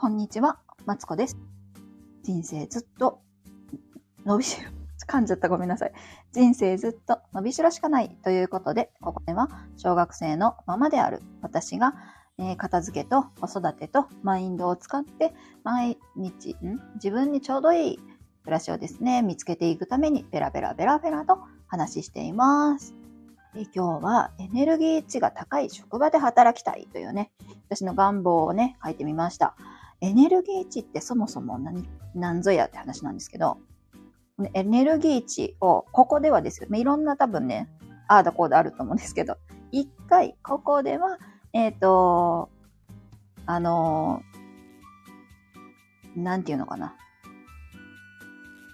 こんにちは、マツコです。人生ずっと伸びしろ、噛んじゃったごめんなさい。人生ずっと伸びしろしかないということで、ここでは小学生のままである私が、えー、片付けと子育てとマインドを使って毎日ん？自分にちょうどいい暮らしをですね、見つけていくためにベラベラベラベラと話しています。今日はエネルギー値が高い職場で働きたいというね、私の願望をね、書いてみました。エネルギー値ってそもそも何、何ぞやって話なんですけど、エネルギー値を、ここではですよ、いろんな多分ね、ああだこうだあると思うんですけど、一回、ここでは、えっ、ー、と、あのなんていうのかな。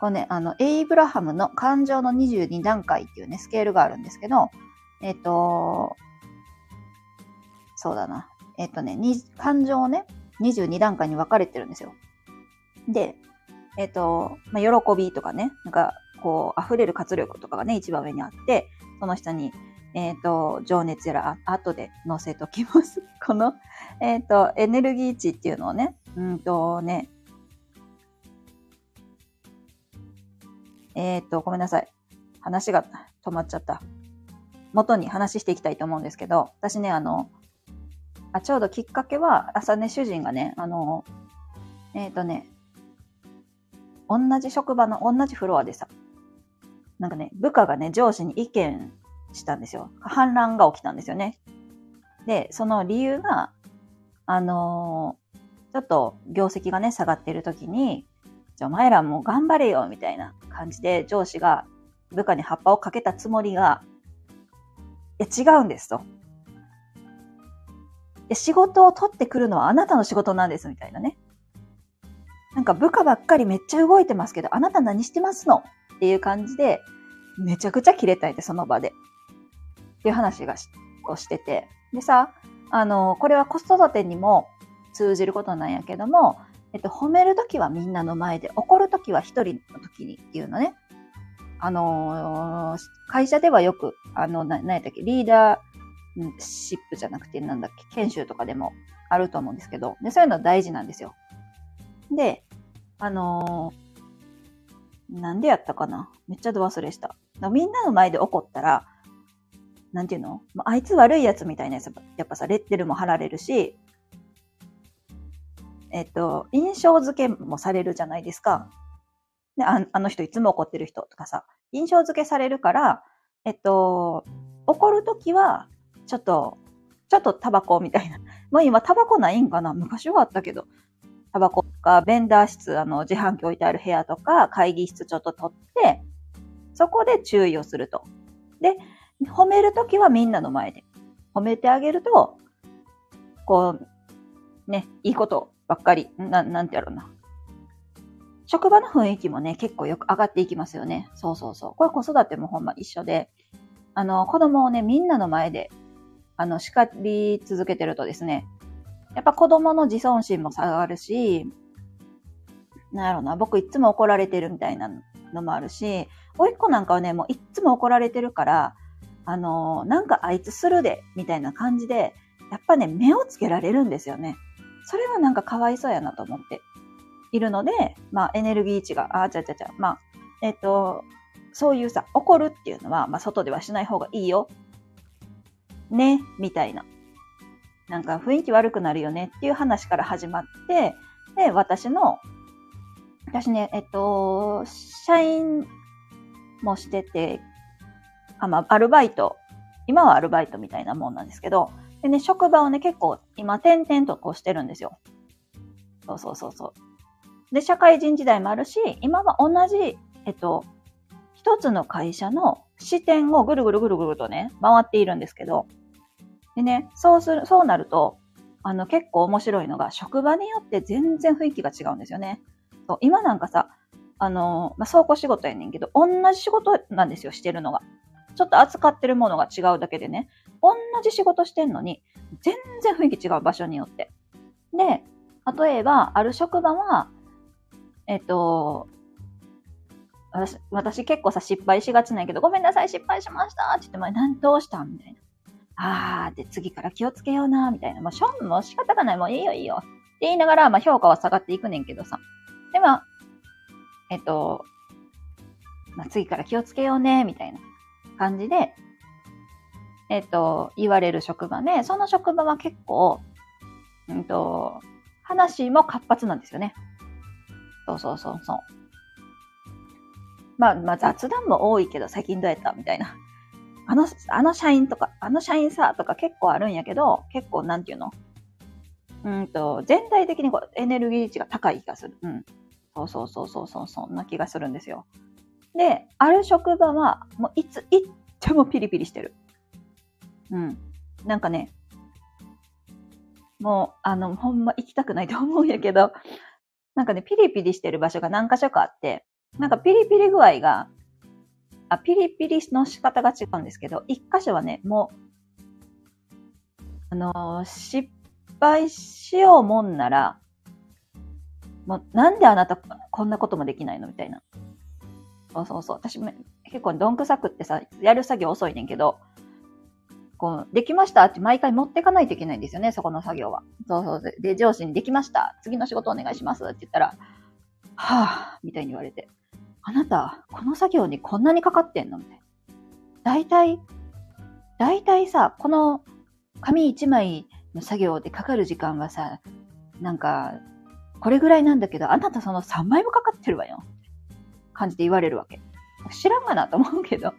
これね、あの、エイブラハムの感情の22段階っていうね、スケールがあるんですけど、えっ、ー、と、そうだな。えっ、とね、感情をね、22段階に分かれてるんですよ。で、えっ、ー、と、まあ、喜びとかね、なんか、こう、溢れる活力とかがね、一番上にあって、その下に、えっ、ー、と、情熱やら、あ後で載せときます。この、えっ、ー、と、エネルギー値っていうのをね、うんとね、えっ、と、ごめんなさい。話が止まっちゃった。元に話していきたいと思うんですけど、私ね、あの、あ、ちょうどきっかけは、朝ね、主人がね、あの、えっ、ー、とね、同じ職場の同じフロアでさ、なんかね、部下がね、上司に意見したんですよ。反乱が起きたんですよね。で、その理由が、あのー、ちょっと業績がね、下がってる時に、じゃお前らもう頑張れよ、みたいな感じで上司が部下に葉っぱをかけたつもりが、いや違うんですと。で、仕事を取ってくるのはあなたの仕事なんです、みたいなね。なんか部下ばっかりめっちゃ動いてますけど、あなた何してますの？っていう感じで、めちゃくちゃ切れたいって、その場で。っていう話がしをしてて。でさ、あの、これは子育てにも通じることなんやけども、えっと、褒めるときはみんなの前で、怒るときは一人のときにっていうのね。あの、会社ではよく、あの、な、何やったっけ、リーダー、シップじゃなくて、なんだっけ、研修とかでもあると思うんですけど、で、そういうのは大事なんですよ。で、あのー、なんでやったかな？めっちゃど忘れした。みんなの前で怒ったら、なんていうの？あいつ悪いやつみたいなやつ、やっぱさ、レッテルも貼られるし、えっと、印象付けもされるじゃないですか。で、ああの人いつも怒ってる人とかさ、印象付けされるから、えっと、怒るときは、ちょっと、ちょっとタバコみたいな。もう今タバコないんかな？昔はあったけど。タバコとか、ベンダー室、あの、自販機置いてある部屋とか、会議室ちょっと取って、そこで注意をすると。で、褒めるときはみんなの前で。褒めてあげると、こう、ね、いいことばっかり、な、なんてやろうな。職場の雰囲気もね、結構よく上がっていきますよね。そうそうそう。これ子育てもほんま一緒で、あの、子供をね、みんなの前であの、叱り続けてるとですね、やっぱ子供の自尊心も下がるし、なんやろな、僕いつも怒られてるみたいなのもあるし、甥っ子なんかはね、もういつも怒られてるから、あの、なんかあいつするで、みたいな感じで、やっぱね、目をつけられるんですよね。それはなんかかわいそうやなと思っているので、まあエネルギー値が、あ、ちゃちゃちゃ、まあ、えっ、と、そういうさ、怒るっていうのは、まあ外ではしない方がいいよね、みたいな。なんか雰囲気悪くなるよねっていう話から始まって、で、私の、私ね、えっと、社員もしてて、あ、まあ、アルバイト、今はアルバイトみたいなもんなんですけど、でね、職場をね、結構今、点々とこうしてるんですよ。そうそうそうそう。で、社会人時代もあるし、今は同じ、えっと、一つの会社の視点をぐるぐるぐるぐるとね、回っているんですけど、でね、そうする、そうなると、あの、結構面白いのが、職場によって全然雰囲気が違うんですよね。そう今なんかさ、あの、まあ、倉庫仕事やねんけど、同じ仕事なんですよ、してるのが。ちょっと扱ってるものが違うだけでね、同じ仕事してんのに、全然雰囲気違う場所によって。で、例えば、ある職場は、えっと、私、私結構さ、失敗しがちなんやけど、ごめんなさい、失敗しましたって言って、まあ、なんどうしたみたいな。あー、で、次から気をつけような、みたいな。もう、しょん、も仕方がない、もういいよいいよ。って言いながら、まあ評価は下がっていくねんけどさ。で、まあ、えっと、まあ、次から気をつけようね、みたいな感じで、えっと、言われる職場で、その職場は結構、うんと、話も活発なんですよね。そうそうそうそう。まあ、まあ雑談も多いけど、最近どうやった？みたいな。あの、あの社員とか、あの社員さ、とか結構あるんやけど、結構なんていうの？うんと、全体的にこうエネルギー値が高い気がする。うん。そうそうそうそうそう、そんな気がするんですよ。で、ある職場は、もういつ行ってもピリピリしてる。うん。なんかね、もう、あの、ほんま行きたくないと思うんやけど、なんかね、ピリピリしてる場所が何箇所かあって、なんかピリピリ具合が、あ、ピリピリの仕方が違うんですけど、一箇所はね、もう、あのー、失敗しようもんなら、もうなんであなたこんなこともできないのみたいな。そうそうそう。私も結構どんくさくってさ、やる作業遅いねんけど、こう、できましたって毎回持ってかないといけないんですよね、そこの作業は。そうそう。で、上司にできました。次の仕事お願いしますって言ったら、はぁ、みたいに言われて。あなた、この作業にこんなにかかってんの？みたいな。大体、大体さ、この紙一枚の作業でかかる時間はさ、なんか、これぐらいなんだけど、あなたその3枚もかかってるわよ。感じで言われるわけ。知らんがなと思うけど。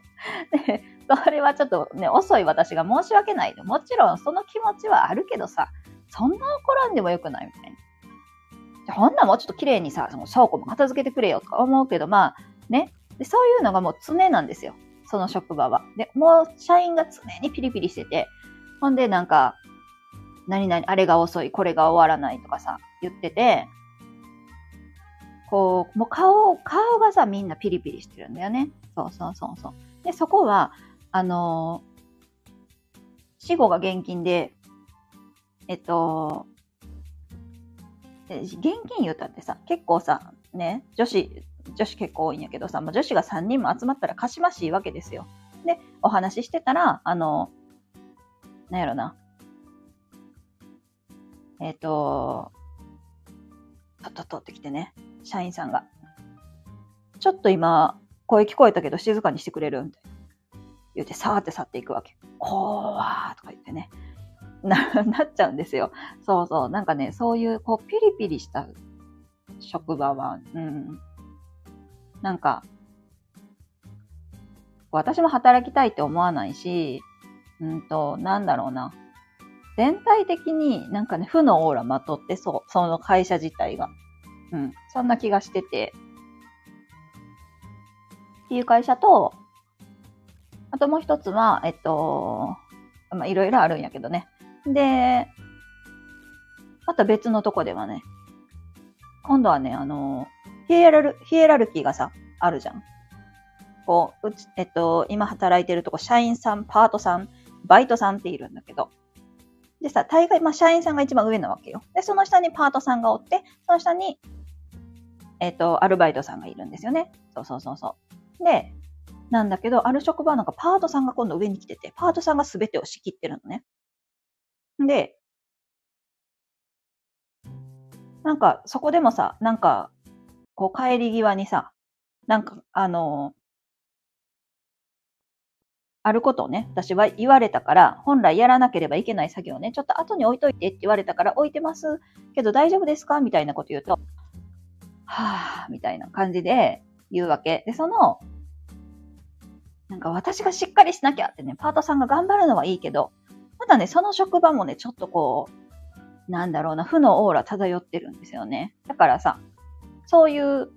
で、それはちょっとね、遅い私が申し訳ない。もちろんその気持ちはあるけどさ、そんな怒らんでもよくないみたいな。じゃほんなもうちょっと綺麗にさ、その倉庫も片付けてくれよとか思うけど、まあねで、そういうのがもう常なんですよ。その職場は。で、もう社員が常にピリピリしてて、ほんでなんか、何々、あれが遅い、これが終わらないとかさ、言ってて、こう、もう顔、顔がさ、みんなピリピリしてるんだよね。そうそうそうそう。で、そこは、あのー、死後が現金で、えっと、現金言うたってさ、結構さ、ね、女子、女子結構多いんやけどさ、まあ、女子が3人も集まったら貸しましいわけですよ。で、お話ししてたら、あの、なんやろな。えっ、と、とっとっとってきてね、社員さんが。ちょっと今、声聞こえたけど静かにしてくれる？みたいな。言って、さーって去っていくわけ。こーとか言ってね。な、なっちゃうんですよ。そうそう。なんかね、そういう、こう、ピリピリした職場は、うん。なんか、私も働きたいって思わないし、うんと、なんだろうな。全体的になんかね、負のオーラまとってそう。その会社自体が。うん。そんな気がしてて。っていう会社と、あともう一つは、えっと、まあ、いろいろあるんやけどね。で、また別のとこではね、今度はね、あの、ヒエラル、ヒエラルキーがさ、あるじゃん。こう、うち、えっと、今働いてるとこ、社員さん、パートさん、バイトさんっているんだけど。でさ、大概、まあ、社員さんが一番上なわけよ。で、その下にパートさんがおって、その下に、えっと、アルバイトさんがいるんですよね。そうそうそうそう。で、なんだけど、ある職場なんかパートさんが今度上に来てて、パートさんが全てを仕切ってるのね。で、なんか、そこでもさ、なんか、こう帰り際にさ、なんか、あのあることをね、私は言われたから、本来やらなければいけない作業ね、ちょっと後に置いといてって言われたから置いてますけど大丈夫ですか？みたいなこと言うと、はぁ、みたいな感じで言うわけ。で、その、なんか私がしっかりしなきゃってね、パートさんが頑張るのはいいけど、まだね、その職場もね、ちょっとこう、なんだろうな、負のオーラ漂ってるんですよね。だからさ、そういう、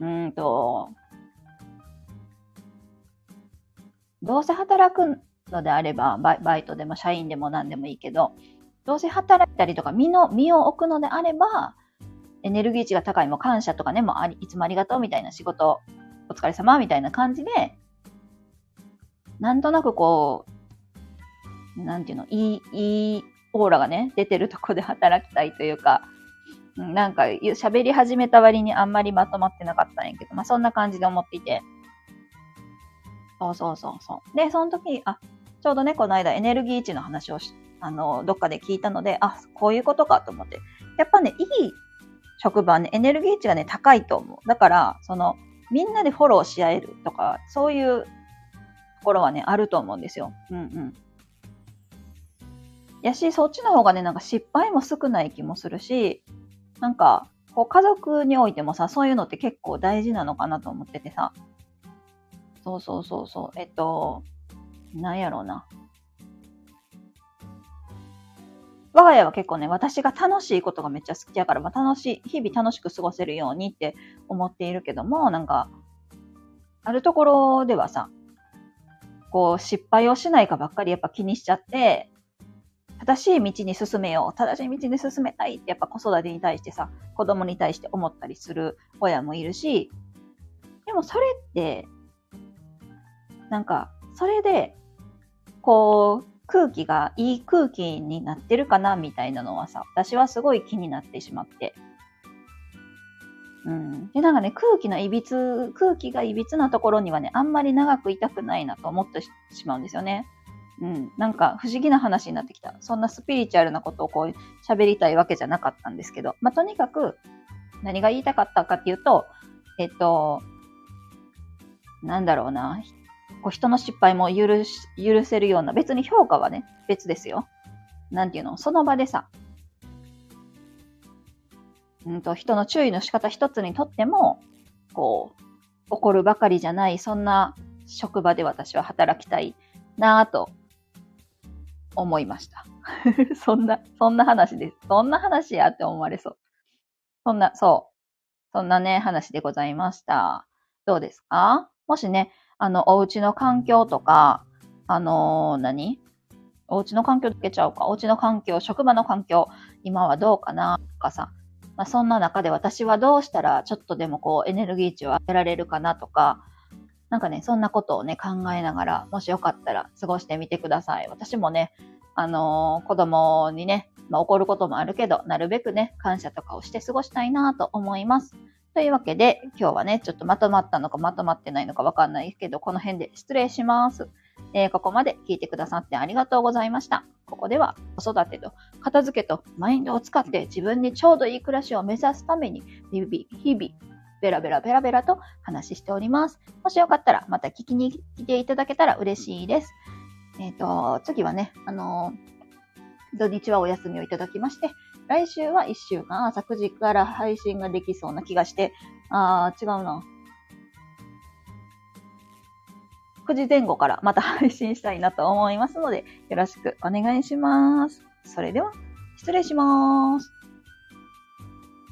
うんと、どうせ働くのであればバイ、バイトでも社員でも何でもいいけど、どうせ働いたりとか、身の、身を置くのであれば、エネルギー値が高い、も感謝とかね、もうあり、いつもありがとうみたいな仕事、お疲れ様みたいな感じで、なんとなくこう、なんていうの、いい、いいオーラがね、出てるとこで働きたいというか、なんか喋り始めた割にあんまりまとまってなかったんやけど、まあそんな感じで思っていて。そうそうそうそう。で、その時、あ、ちょうどね、この間エネルギー値の話をし、あの、どっかで聞いたので、あ、こういうことかと思って、やっぱね、いい職場ね、エネルギー値がね、高いと思う。だから、その、みんなでフォローし合えるとか、そういうところはね、あると思うんですよ。うんうん。やし、そっちの方がね、なんか失敗も少ない気もするし、なんか、こう家族においてもさ、そういうのって結構大事なのかなと思っててさ。そうそうそうそう。えっと、なんやろうな。我が家は結構ね、私が楽しいことがめっちゃ好きやから、まあ、楽しい、日々楽しく過ごせるようにって思っているけども、なんか、あるところではさ、こう、失敗をしないかばっかりやっぱ気にしちゃって、正しい道に進めよう、正しい道に進めたいってやっぱ子育てに対してさ、子供に対して思ったりする親もいるし、でもそれって、なんか、それで、こう、空気がいい空気になってるかなみたいなのはさ、私はすごい気になってしまって。うん。で、なんかね、空気のいびつ、空気がいびつなところにはね、あんまり長くいたくないなと思ってしまうんですよね。うん。なんか不思議な話になってきた。そんなスピリチュアルなことをこう喋りたいわけじゃなかったんですけど、まあ、とにかく何が言いたかったかっていうと、えっと、なんだろうな。こう人の失敗も許し、許せるような、別に評価はね、別ですよ。なんていうの、その場でさ、うんと、人の注意の仕方一つにとっても、こう、怒るばかりじゃない、そんな職場で私は働きたいなぁと思いました。そんな、そんな話です。そんな話やって思われそう。そんな、そう。そんなね、話でございました。どうですか？もしね、あの、お家の環境とか、あのー、何？お家の環境つけちゃうか。お家の環境、職場の環境、今はどうかなとかさ。まあ、そんな中で私はどうしたらちょっとでもこうエネルギー値を上げられるかなとか、なんかね、そんなことをね、考えながら、もしよかったら過ごしてみてください。私もね、あのー、子供にね、まあ、怒ることもあるけど、なるべくね、感謝とかをして過ごしたいなと思います。というわけで、今日はね、ちょっとまとまったのかまとまってないのかわかんないけど、この辺で失礼します。えー、ここまで聞いてくださってありがとうございました。ここでは子育てと片付けとマインドを使って自分にちょうどいい暮らしを目指すために日々、日々、ベラベラベラベラと話しております。もしよかったらまた聞きに来ていただけたら嬉しいです。えっ、ー、と、次はね、あのー、土日はお休みをいただきまして、来週は1週間朝9時から配信ができそうな気がして、あー、違うな。9時前後からまた配信したいなと思いますので、よろしくお願いします。それでは、失礼します。